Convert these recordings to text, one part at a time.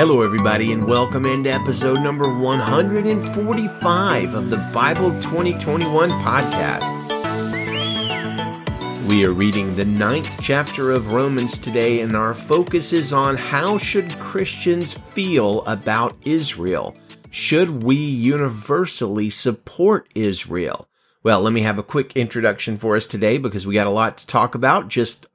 Hello, everybody, and welcome into episode number 145 of the Bible 2021 podcast. We are reading the ninth chapter of Romans today, and our focus is on how should Christians feel about Israel? Should we universally support Israel? Well, let me have a quick introduction for us today because we got a lot to talk about. Just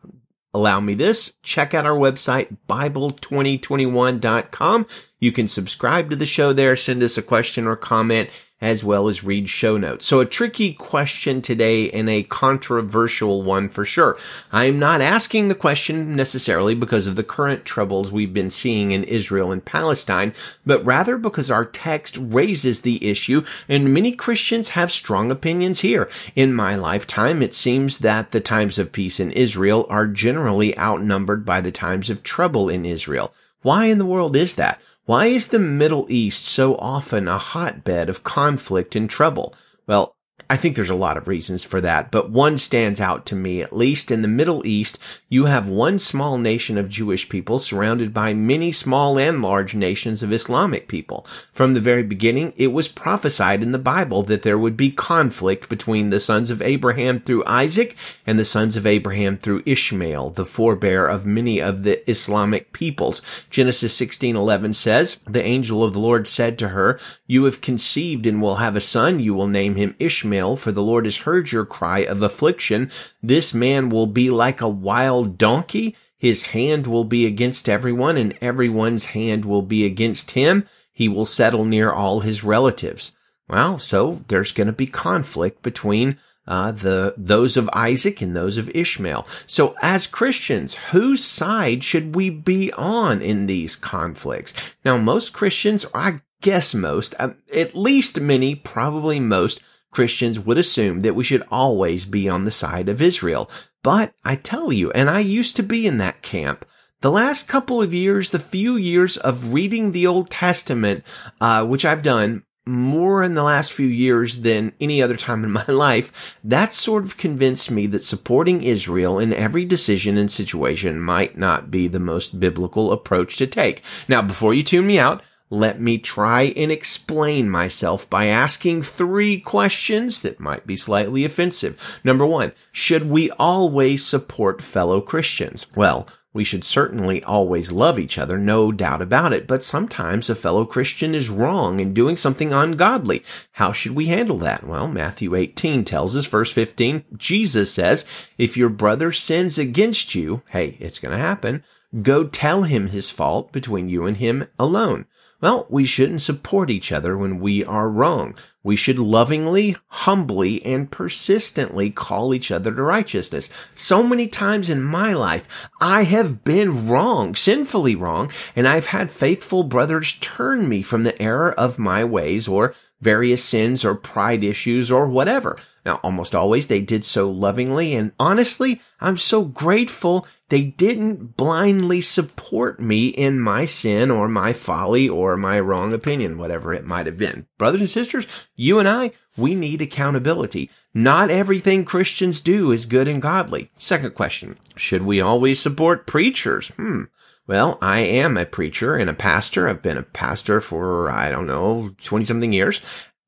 allow me this. Check out our website, Bible2021.com. You can subscribe to the show there, send us a question or comment, as well as read show notes. So a tricky question today and a controversial one for sure. I'm not asking the question necessarily because of the current troubles we've been seeing in Israel and Palestine, but rather because our text raises the issue and many Christians have strong opinions here. In my lifetime, it seems that the times of peace in Israel are generally outnumbered by the times of trouble in Israel. Why in the world is that? Why is the Middle East so often a hotbed of conflict and trouble? Well, I think there's a lot of reasons for that, but one stands out to me, at least in the Middle East, you have one small nation of Jewish people surrounded by many small and large nations of Islamic people. From the very beginning, it was prophesied in the Bible that there would be conflict between the sons of Abraham through Isaac and the sons of Abraham through Ishmael, the forebear of many of the Islamic peoples. Genesis 16:11 says, "The angel of the Lord said to her, you have conceived and will have a son, you will name him Ishmael." For the Lord has heard your cry of affliction. This man will be like a wild donkey. His hand will be against everyone, and everyone's hand will be against him. He will settle near all his relatives. Well, so there's going to be conflict between uh, the those of Isaac and those of Ishmael. So, as Christians, whose side should we be on in these conflicts? Now, most Christians, I guess most, uh, at least many, probably most, Christians would assume that we should always be on the side of Israel. But I tell you, and I used to be in that camp, the last couple of years, the few years of reading the Old Testament, uh, which I've done more in the last few years than any other time in my life, that sort of convinced me that supporting Israel in every decision and situation might not be the most biblical approach to take. Now, before you tune me out, let me try and explain myself by asking three questions that might be slightly offensive. Number one, should we always support fellow Christians? Well, we should certainly always love each other, no doubt about it, but sometimes a fellow Christian is wrong in doing something ungodly. How should we handle that? Well, Matthew 18 tells us, verse 15, Jesus says, if your brother sins against you, hey, it's going to happen, go tell him his fault between you and him alone. Well, we shouldn't support each other when we are wrong. We should lovingly, humbly, and persistently call each other to righteousness. So many times in my life, I have been wrong, sinfully wrong, and I've had faithful brothers turn me from the error of my ways or various sins or pride issues or whatever. Now, almost always they did so lovingly and honestly, I'm so grateful they didn't blindly support me in my sin or my folly or my wrong opinion, whatever it might have been. Brothers and sisters, you and I, we need accountability. Not everything Christians do is good and godly. Second question. Should we always support preachers? Hmm. Well, I am a preacher and a pastor. I've been a pastor for, I don't know, 20 something years.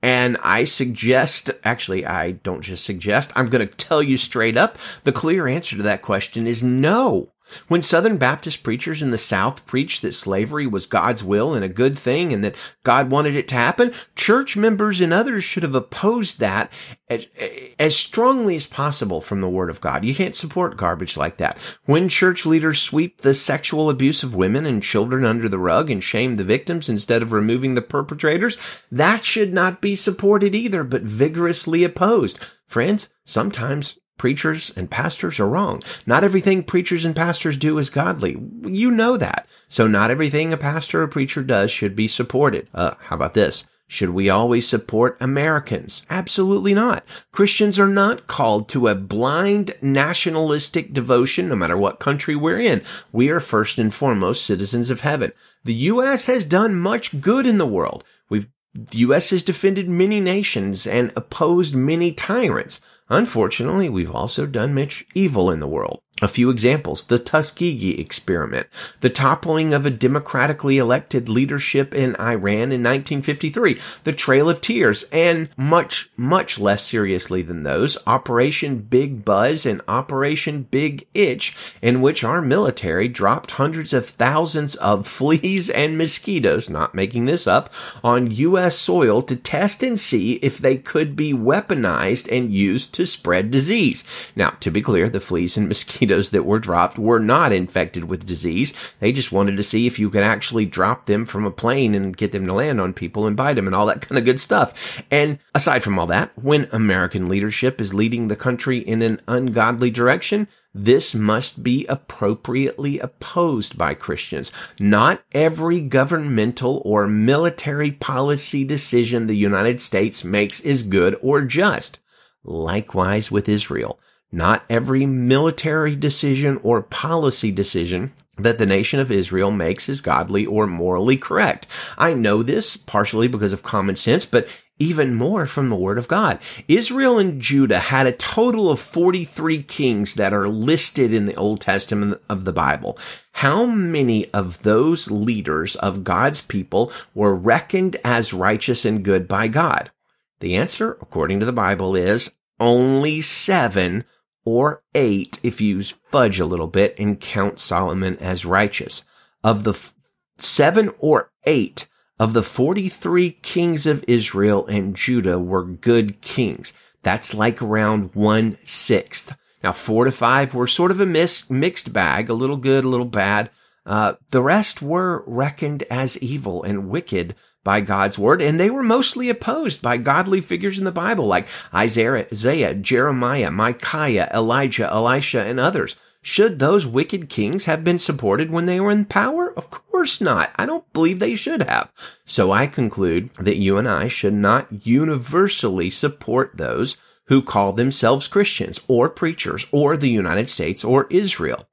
And I suggest, actually, I don't just suggest, I'm going to tell you straight up. The clear answer to that question is no. When Southern Baptist preachers in the South preached that slavery was God's will and a good thing and that God wanted it to happen, church members and others should have opposed that as, as strongly as possible from the Word of God. You can't support garbage like that. When church leaders sweep the sexual abuse of women and children under the rug and shame the victims instead of removing the perpetrators, that should not be supported either, but vigorously opposed. Friends, sometimes preachers and pastors are wrong. Not everything preachers and pastors do is godly. You know that. So not everything a pastor or preacher does should be supported. Uh, how about this? Should we always support Americans? Absolutely not. Christians are not called to a blind nationalistic devotion no matter what country we're in. We are first and foremost citizens of heaven. The U.S. has done much good in the world. We've the U.S. has defended many nations and opposed many tyrants. Unfortunately, we've also done much evil in the world. A few examples. The Tuskegee experiment, the toppling of a democratically elected leadership in Iran in 1953, the Trail of Tears, and much, much less seriously than those, Operation Big Buzz and Operation Big Itch, in which our military dropped hundreds of thousands of fleas and mosquitoes, not making this up, on U.S. soil to test and see if they could be weaponized and used to spread disease. Now, to be clear, the fleas and mosquitoes that were dropped were not infected with disease. They just wanted to see if you could actually drop them from a plane and get them to land on people and bite them and all that kind of good stuff. And aside from all that, when American leadership is leading the country in an ungodly direction, this must be appropriately opposed by Christians. Not every governmental or military policy decision the United States makes is good or just. Likewise with Israel. Not every military decision or policy decision that the nation of Israel makes is godly or morally correct. I know this partially because of common sense, but even more from the word of God. Israel and Judah had a total of 43 kings that are listed in the Old Testament of the Bible. How many of those leaders of God's people were reckoned as righteous and good by God? The answer, according to the Bible, is only seven or eight if you fudge a little bit and count Solomon as righteous. Of the f- seven or eight of the 43 kings of Israel and Judah were good kings. That's like around one sixth. Now, four to five were sort of a mis- mixed bag, a little good, a little bad. Uh, the rest were reckoned as evil and wicked by God's word, and they were mostly opposed by godly figures in the Bible like Isaiah, Jeremiah, Micaiah, Elijah, Elisha, and others. Should those wicked kings have been supported when they were in power? Of course not. I don't believe they should have. So I conclude that you and I should not universally support those who call themselves Christians or preachers or the United States or Israel.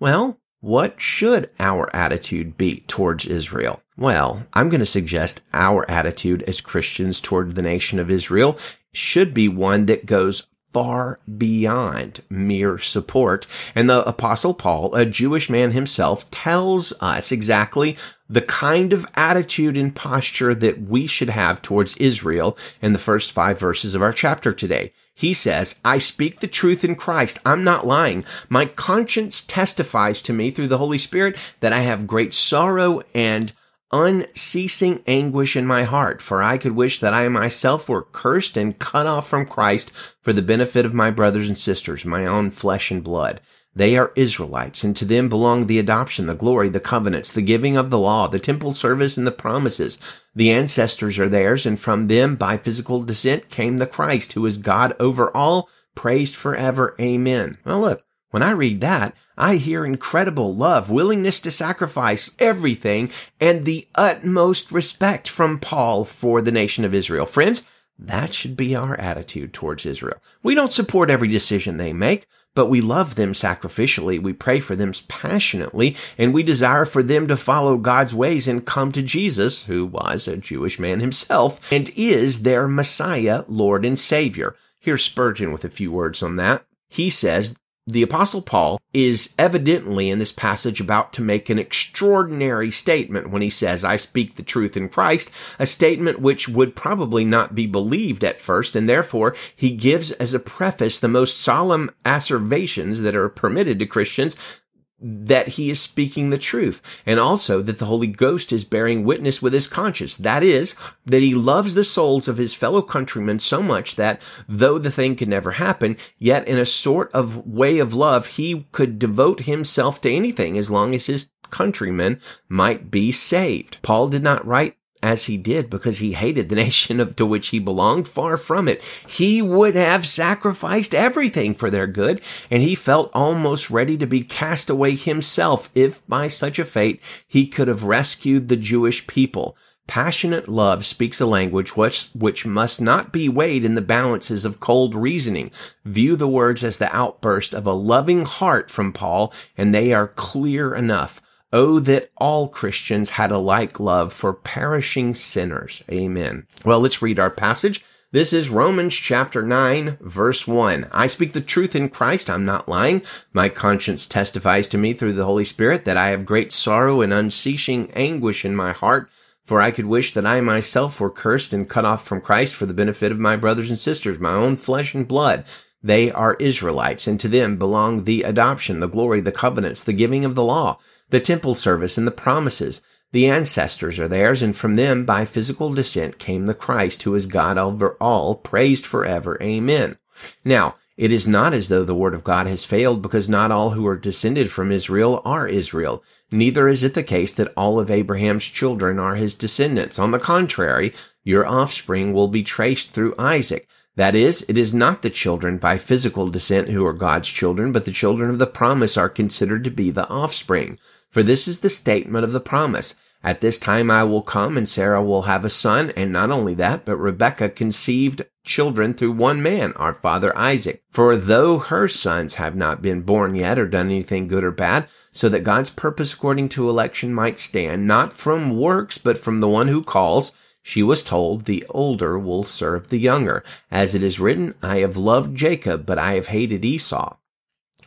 Well, what should our attitude be towards Israel? Well, I'm going to suggest our attitude as Christians toward the nation of Israel should be one that goes far beyond mere support. And the apostle Paul, a Jewish man himself, tells us exactly the kind of attitude and posture that we should have towards Israel in the first five verses of our chapter today. He says, I speak the truth in Christ. I'm not lying. My conscience testifies to me through the Holy Spirit that I have great sorrow and unceasing anguish in my heart, for I could wish that I myself were cursed and cut off from Christ for the benefit of my brothers and sisters, my own flesh and blood. They are Israelites, and to them belong the adoption, the glory, the covenants, the giving of the law, the temple service, and the promises. The ancestors are theirs, and from them by physical descent came the Christ, who is God over all, praised forever. Amen. Well, look, when I read that, I hear incredible love, willingness to sacrifice everything, and the utmost respect from Paul for the nation of Israel. Friends, that should be our attitude towards Israel. We don't support every decision they make, but we love them sacrificially. We pray for them passionately, and we desire for them to follow God's ways and come to Jesus, who was a Jewish man himself and is their Messiah, Lord and Savior. Here's Spurgeon with a few words on that. He says, the apostle Paul is evidently in this passage about to make an extraordinary statement when he says, I speak the truth in Christ, a statement which would probably not be believed at first, and therefore he gives as a preface the most solemn asseverations that are permitted to Christians that he is speaking the truth and also that the Holy Ghost is bearing witness with his conscience. That is, that he loves the souls of his fellow countrymen so much that though the thing could never happen, yet in a sort of way of love, he could devote himself to anything as long as his countrymen might be saved. Paul did not write as he did because he hated the nation of, to which he belonged. Far from it. He would have sacrificed everything for their good, and he felt almost ready to be cast away himself if by such a fate he could have rescued the Jewish people. Passionate love speaks a language which, which must not be weighed in the balances of cold reasoning. View the words as the outburst of a loving heart from Paul, and they are clear enough. Oh, that all Christians had a like love for perishing sinners. Amen. Well, let's read our passage. This is Romans chapter 9, verse 1. I speak the truth in Christ. I'm not lying. My conscience testifies to me through the Holy Spirit that I have great sorrow and unceasing anguish in my heart. For I could wish that I myself were cursed and cut off from Christ for the benefit of my brothers and sisters, my own flesh and blood. They are Israelites, and to them belong the adoption, the glory, the covenants, the giving of the law, the temple service, and the promises. The ancestors are theirs, and from them by physical descent came the Christ, who is God over all, praised forever. Amen. Now, it is not as though the word of God has failed, because not all who are descended from Israel are Israel. Neither is it the case that all of Abraham's children are his descendants. On the contrary, your offspring will be traced through Isaac. That is, it is not the children by physical descent who are God's children, but the children of the promise are considered to be the offspring. For this is the statement of the promise. At this time I will come and Sarah will have a son. And not only that, but Rebekah conceived children through one man, our father Isaac. For though her sons have not been born yet or done anything good or bad, so that God's purpose according to election might stand, not from works, but from the one who calls, she was told, the older will serve the younger. As it is written, I have loved Jacob, but I have hated Esau.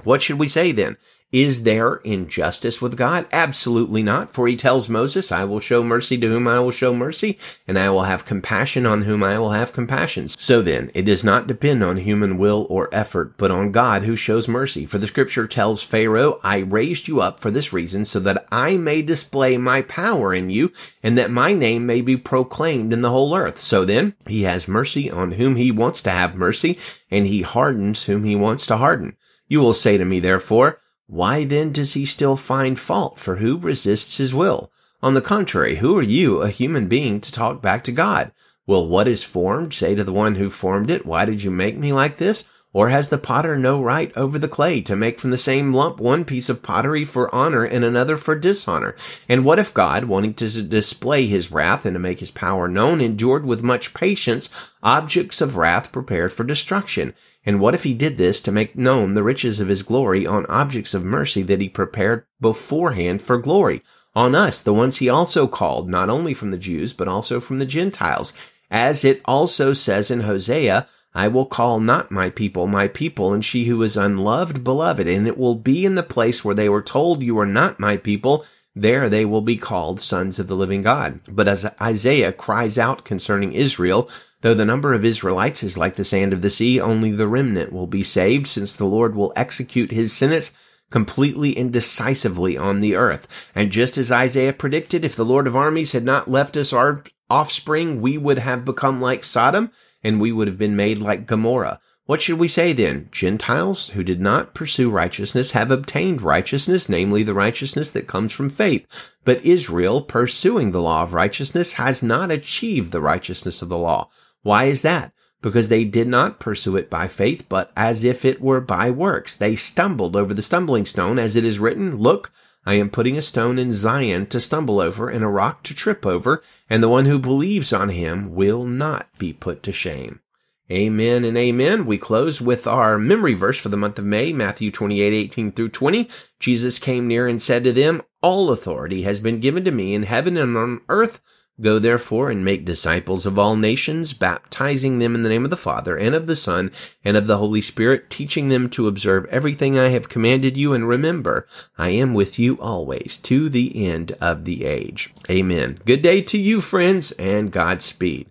What should we say then? Is there injustice with God? Absolutely not. For he tells Moses, I will show mercy to whom I will show mercy, and I will have compassion on whom I will have compassion. So then, it does not depend on human will or effort, but on God who shows mercy. For the scripture tells Pharaoh, I raised you up for this reason, so that I may display my power in you, and that my name may be proclaimed in the whole earth. So then, he has mercy on whom he wants to have mercy, and he hardens whom he wants to harden. You will say to me, therefore, why then does he still find fault? For who resists his will? On the contrary, who are you, a human being, to talk back to God? Will what is formed say to the one who formed it, Why did you make me like this? Or has the potter no right over the clay to make from the same lump one piece of pottery for honor and another for dishonor? And what if God, wanting to display his wrath and to make his power known, endured with much patience objects of wrath prepared for destruction? And what if he did this to make known the riches of his glory on objects of mercy that he prepared beforehand for glory? On us, the ones he also called, not only from the Jews, but also from the Gentiles. As it also says in Hosea, I will call not my people my people, and she who is unloved beloved. And it will be in the place where they were told you are not my people, there they will be called sons of the living God. But as Isaiah cries out concerning Israel, Though the number of Israelites is like the sand of the sea, only the remnant will be saved, since the Lord will execute his sentence completely and decisively on the earth. And just as Isaiah predicted, if the Lord of armies had not left us our offspring, we would have become like Sodom, and we would have been made like Gomorrah. What should we say then? Gentiles who did not pursue righteousness have obtained righteousness, namely the righteousness that comes from faith. But Israel, pursuing the law of righteousness, has not achieved the righteousness of the law. Why is that? Because they did not pursue it by faith, but as if it were by works. They stumbled over the stumbling stone, as it is written, Look, I am putting a stone in Zion to stumble over and a rock to trip over, and the one who believes on him will not be put to shame. Amen and amen. We close with our memory verse for the month of May, Matthew 28, 18 through 20. Jesus came near and said to them, All authority has been given to me in heaven and on earth. Go therefore and make disciples of all nations, baptizing them in the name of the Father and of the Son and of the Holy Spirit, teaching them to observe everything I have commanded you. And remember, I am with you always to the end of the age. Amen. Good day to you, friends, and Godspeed.